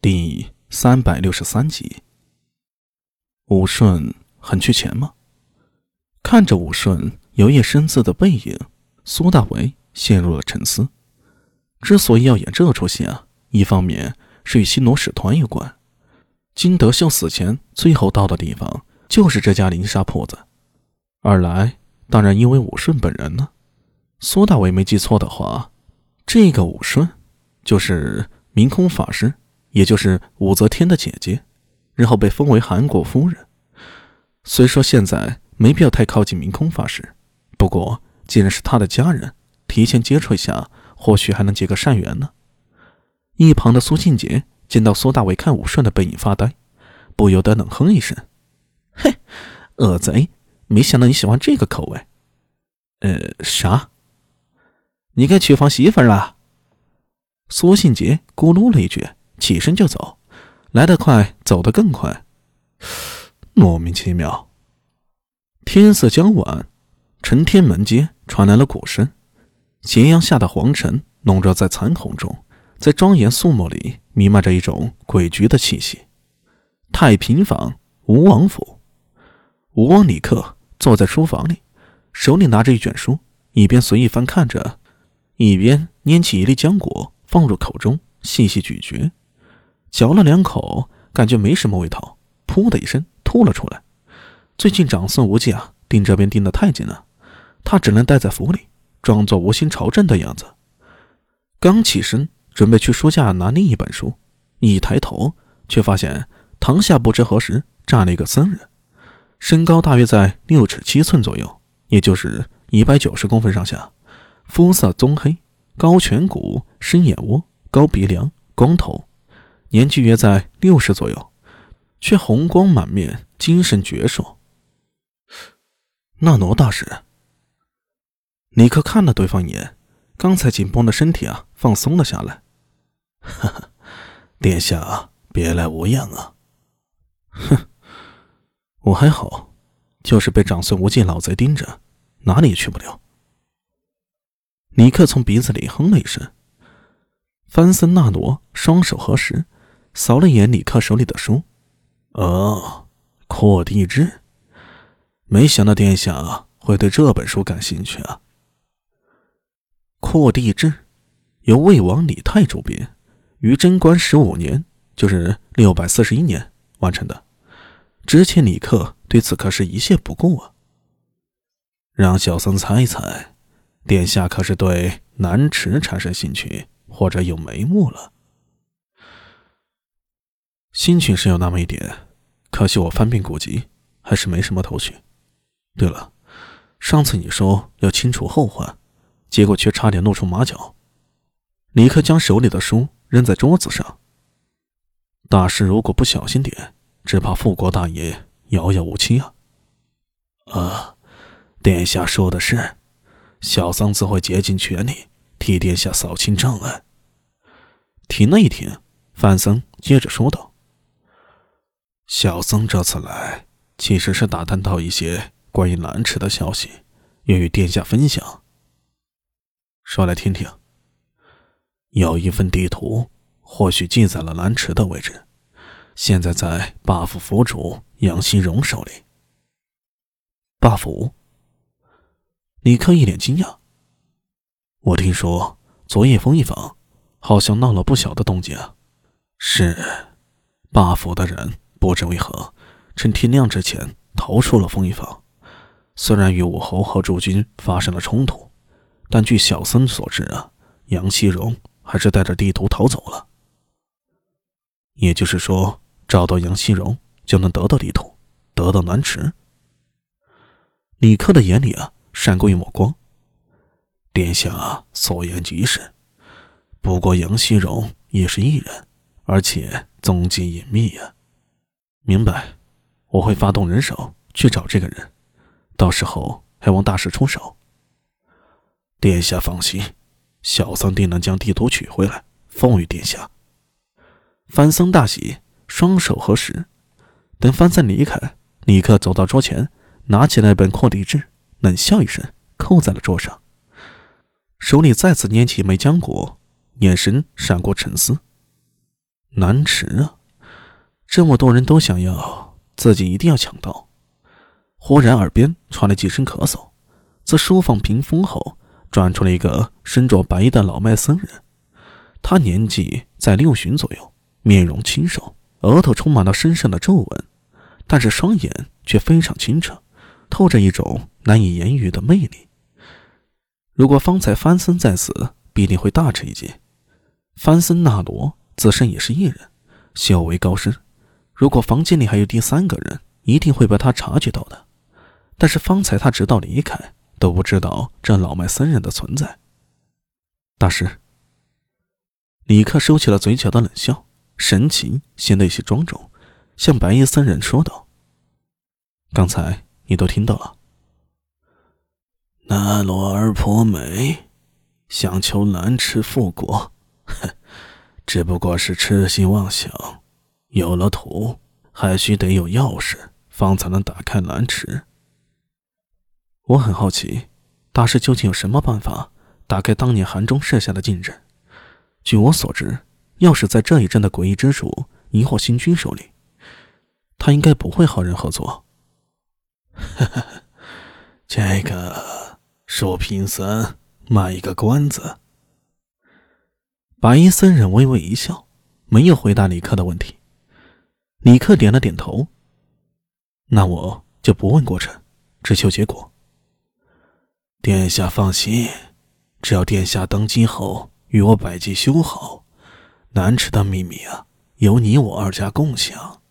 第三百六十三集，武顺很缺钱吗？看着武顺摇曳生姿的背影，苏大为陷入了沉思。之所以要演这出戏啊，一方面是与新罗使团有关。金德秀死前最后到的地方就是这家林沙铺子；二来，当然因为武顺本人呢。苏大为没记错的话，这个武顺就是明空法师。也就是武则天的姐姐，日后被封为韩国夫人。虽说现在没必要太靠近明空法师，不过既然是他的家人，提前接触一下，或许还能结个善缘呢。一旁的苏庆杰见到苏大伟看武顺的背影发呆，不由得冷哼一声：“嘿，恶贼！没想到你喜欢这个口味。呃，啥？你该娶房媳妇了？”苏庆杰咕噜了一句。起身就走，来得快，走得更快，莫名其妙。天色将晚，承天门街传来了鼓声，斜阳下的皇城笼罩在残红中，在庄严肃穆里弥漫着一种诡谲的气息。太平坊吴王府，吴王李克坐在书房里，手里拿着一卷书，一边随意翻看着，一边拈起一粒浆果放入口中，细细咀嚼。嚼了两口，感觉没什么味道，噗的一声吐了出来。最近长孙无忌啊，盯这边盯得太紧了，他只能待在府里，装作无心朝政的样子。刚起身准备去书架拿另一本书，一抬头却发现堂下不知何时站了一个僧人，身高大约在六尺七寸左右，也就是一百九十公分上下，肤色棕黑，高颧骨，深眼窝，高鼻梁，光头。年纪约在六十左右，却红光满面，精神矍铄。纳罗大师，尼克看了对方一眼，刚才紧绷的身体啊，放松了下来。哈哈，殿下别来无恙啊！哼，我还好，就是被长孙无忌老贼盯着，哪里也去不了。尼克从鼻子里哼了一声。范森纳罗双手合十。扫了眼李克手里的书，哦，扩地志，没想到殿下会对这本书感兴趣啊。扩地志由魏王李泰主编，于贞观十五年，就是六百四十一年完成的。之前李克对此可是一屑不顾啊。让小僧猜一猜，殿下可是对南池产生兴趣，或者有眉目了？心情是有那么一点，可惜我翻遍古籍，还是没什么头绪。对了，上次你说要清除后患，结果却差点露出马脚。李克将手里的书扔在桌子上。大师如果不小心点，只怕复国大业遥遥无期啊！啊，殿下说的是，小僧自会竭尽全力替殿下扫清障碍。停了一停，范僧接着说道。小僧这次来，其实是打探到一些关于南池的消息，愿与殿下分享。说来听听。有一份地图，或许记载了南池的位置，现在在霸府府主杨希荣手里。霸府？李克一脸惊讶。我听说昨夜风一坊好像闹了不小的动静啊。是，霸府的人。不知为何，趁天亮之前逃出了风一坊。虽然与武侯和驻军发生了冲突，但据小僧所知啊，杨希荣还是带着地图逃走了。也就是说，找到杨希荣就能得到地图，得到南池。李克的眼里啊，闪过一抹光。殿下所言极是，不过杨希荣也是异人，而且踪迹隐秘呀。明白，我会发动人手去找这个人，到时候还望大师出手。殿下放心，小僧定能将地图取回来，奉与殿下。范僧大喜，双手合十。等范僧离开，立刻走到桌前，拿起那本扩地志，冷笑一声，扣在了桌上，手里再次拈起一枚浆果，眼神闪过沉思。难持啊！这么多人都想要，自己一定要抢到。忽然，耳边传来几声咳嗽，自书房屏风后转出了一个身着白衣的老迈僧人。他年纪在六旬左右，面容清瘦，额头充满了深深的皱纹，但是双眼却非常清澈，透着一种难以言喻的魅力。如果方才范森在此，必定会大吃一惊。范森纳罗自身也是异人，修为高深。如果房间里还有第三个人，一定会被他察觉到的。但是方才他直到离开都不知道这老迈僧人的存在。大师，李克收起了嘴角的冷笑，神情显得有些庄重，向白衣僧人说道：“刚才你都听到了。那罗儿婆美，想求兰池复国，哼，只不过是痴心妄想。”有了土，还需得有钥匙，方才能打开蓝池。我很好奇，大师究竟有什么办法打开当年韩中设下的禁阵？据我所知，钥匙在这一阵的诡异之主疑惑星君手里，他应该不会和人合作。呵呵，这个恕贫僧卖一个关子。白衣僧人微微一笑，没有回答李克的问题。李克点了点头。那我就不问过程，只求结果。殿下放心，只要殿下登基后与我百计修好，南池的秘密啊，由你我二家共享。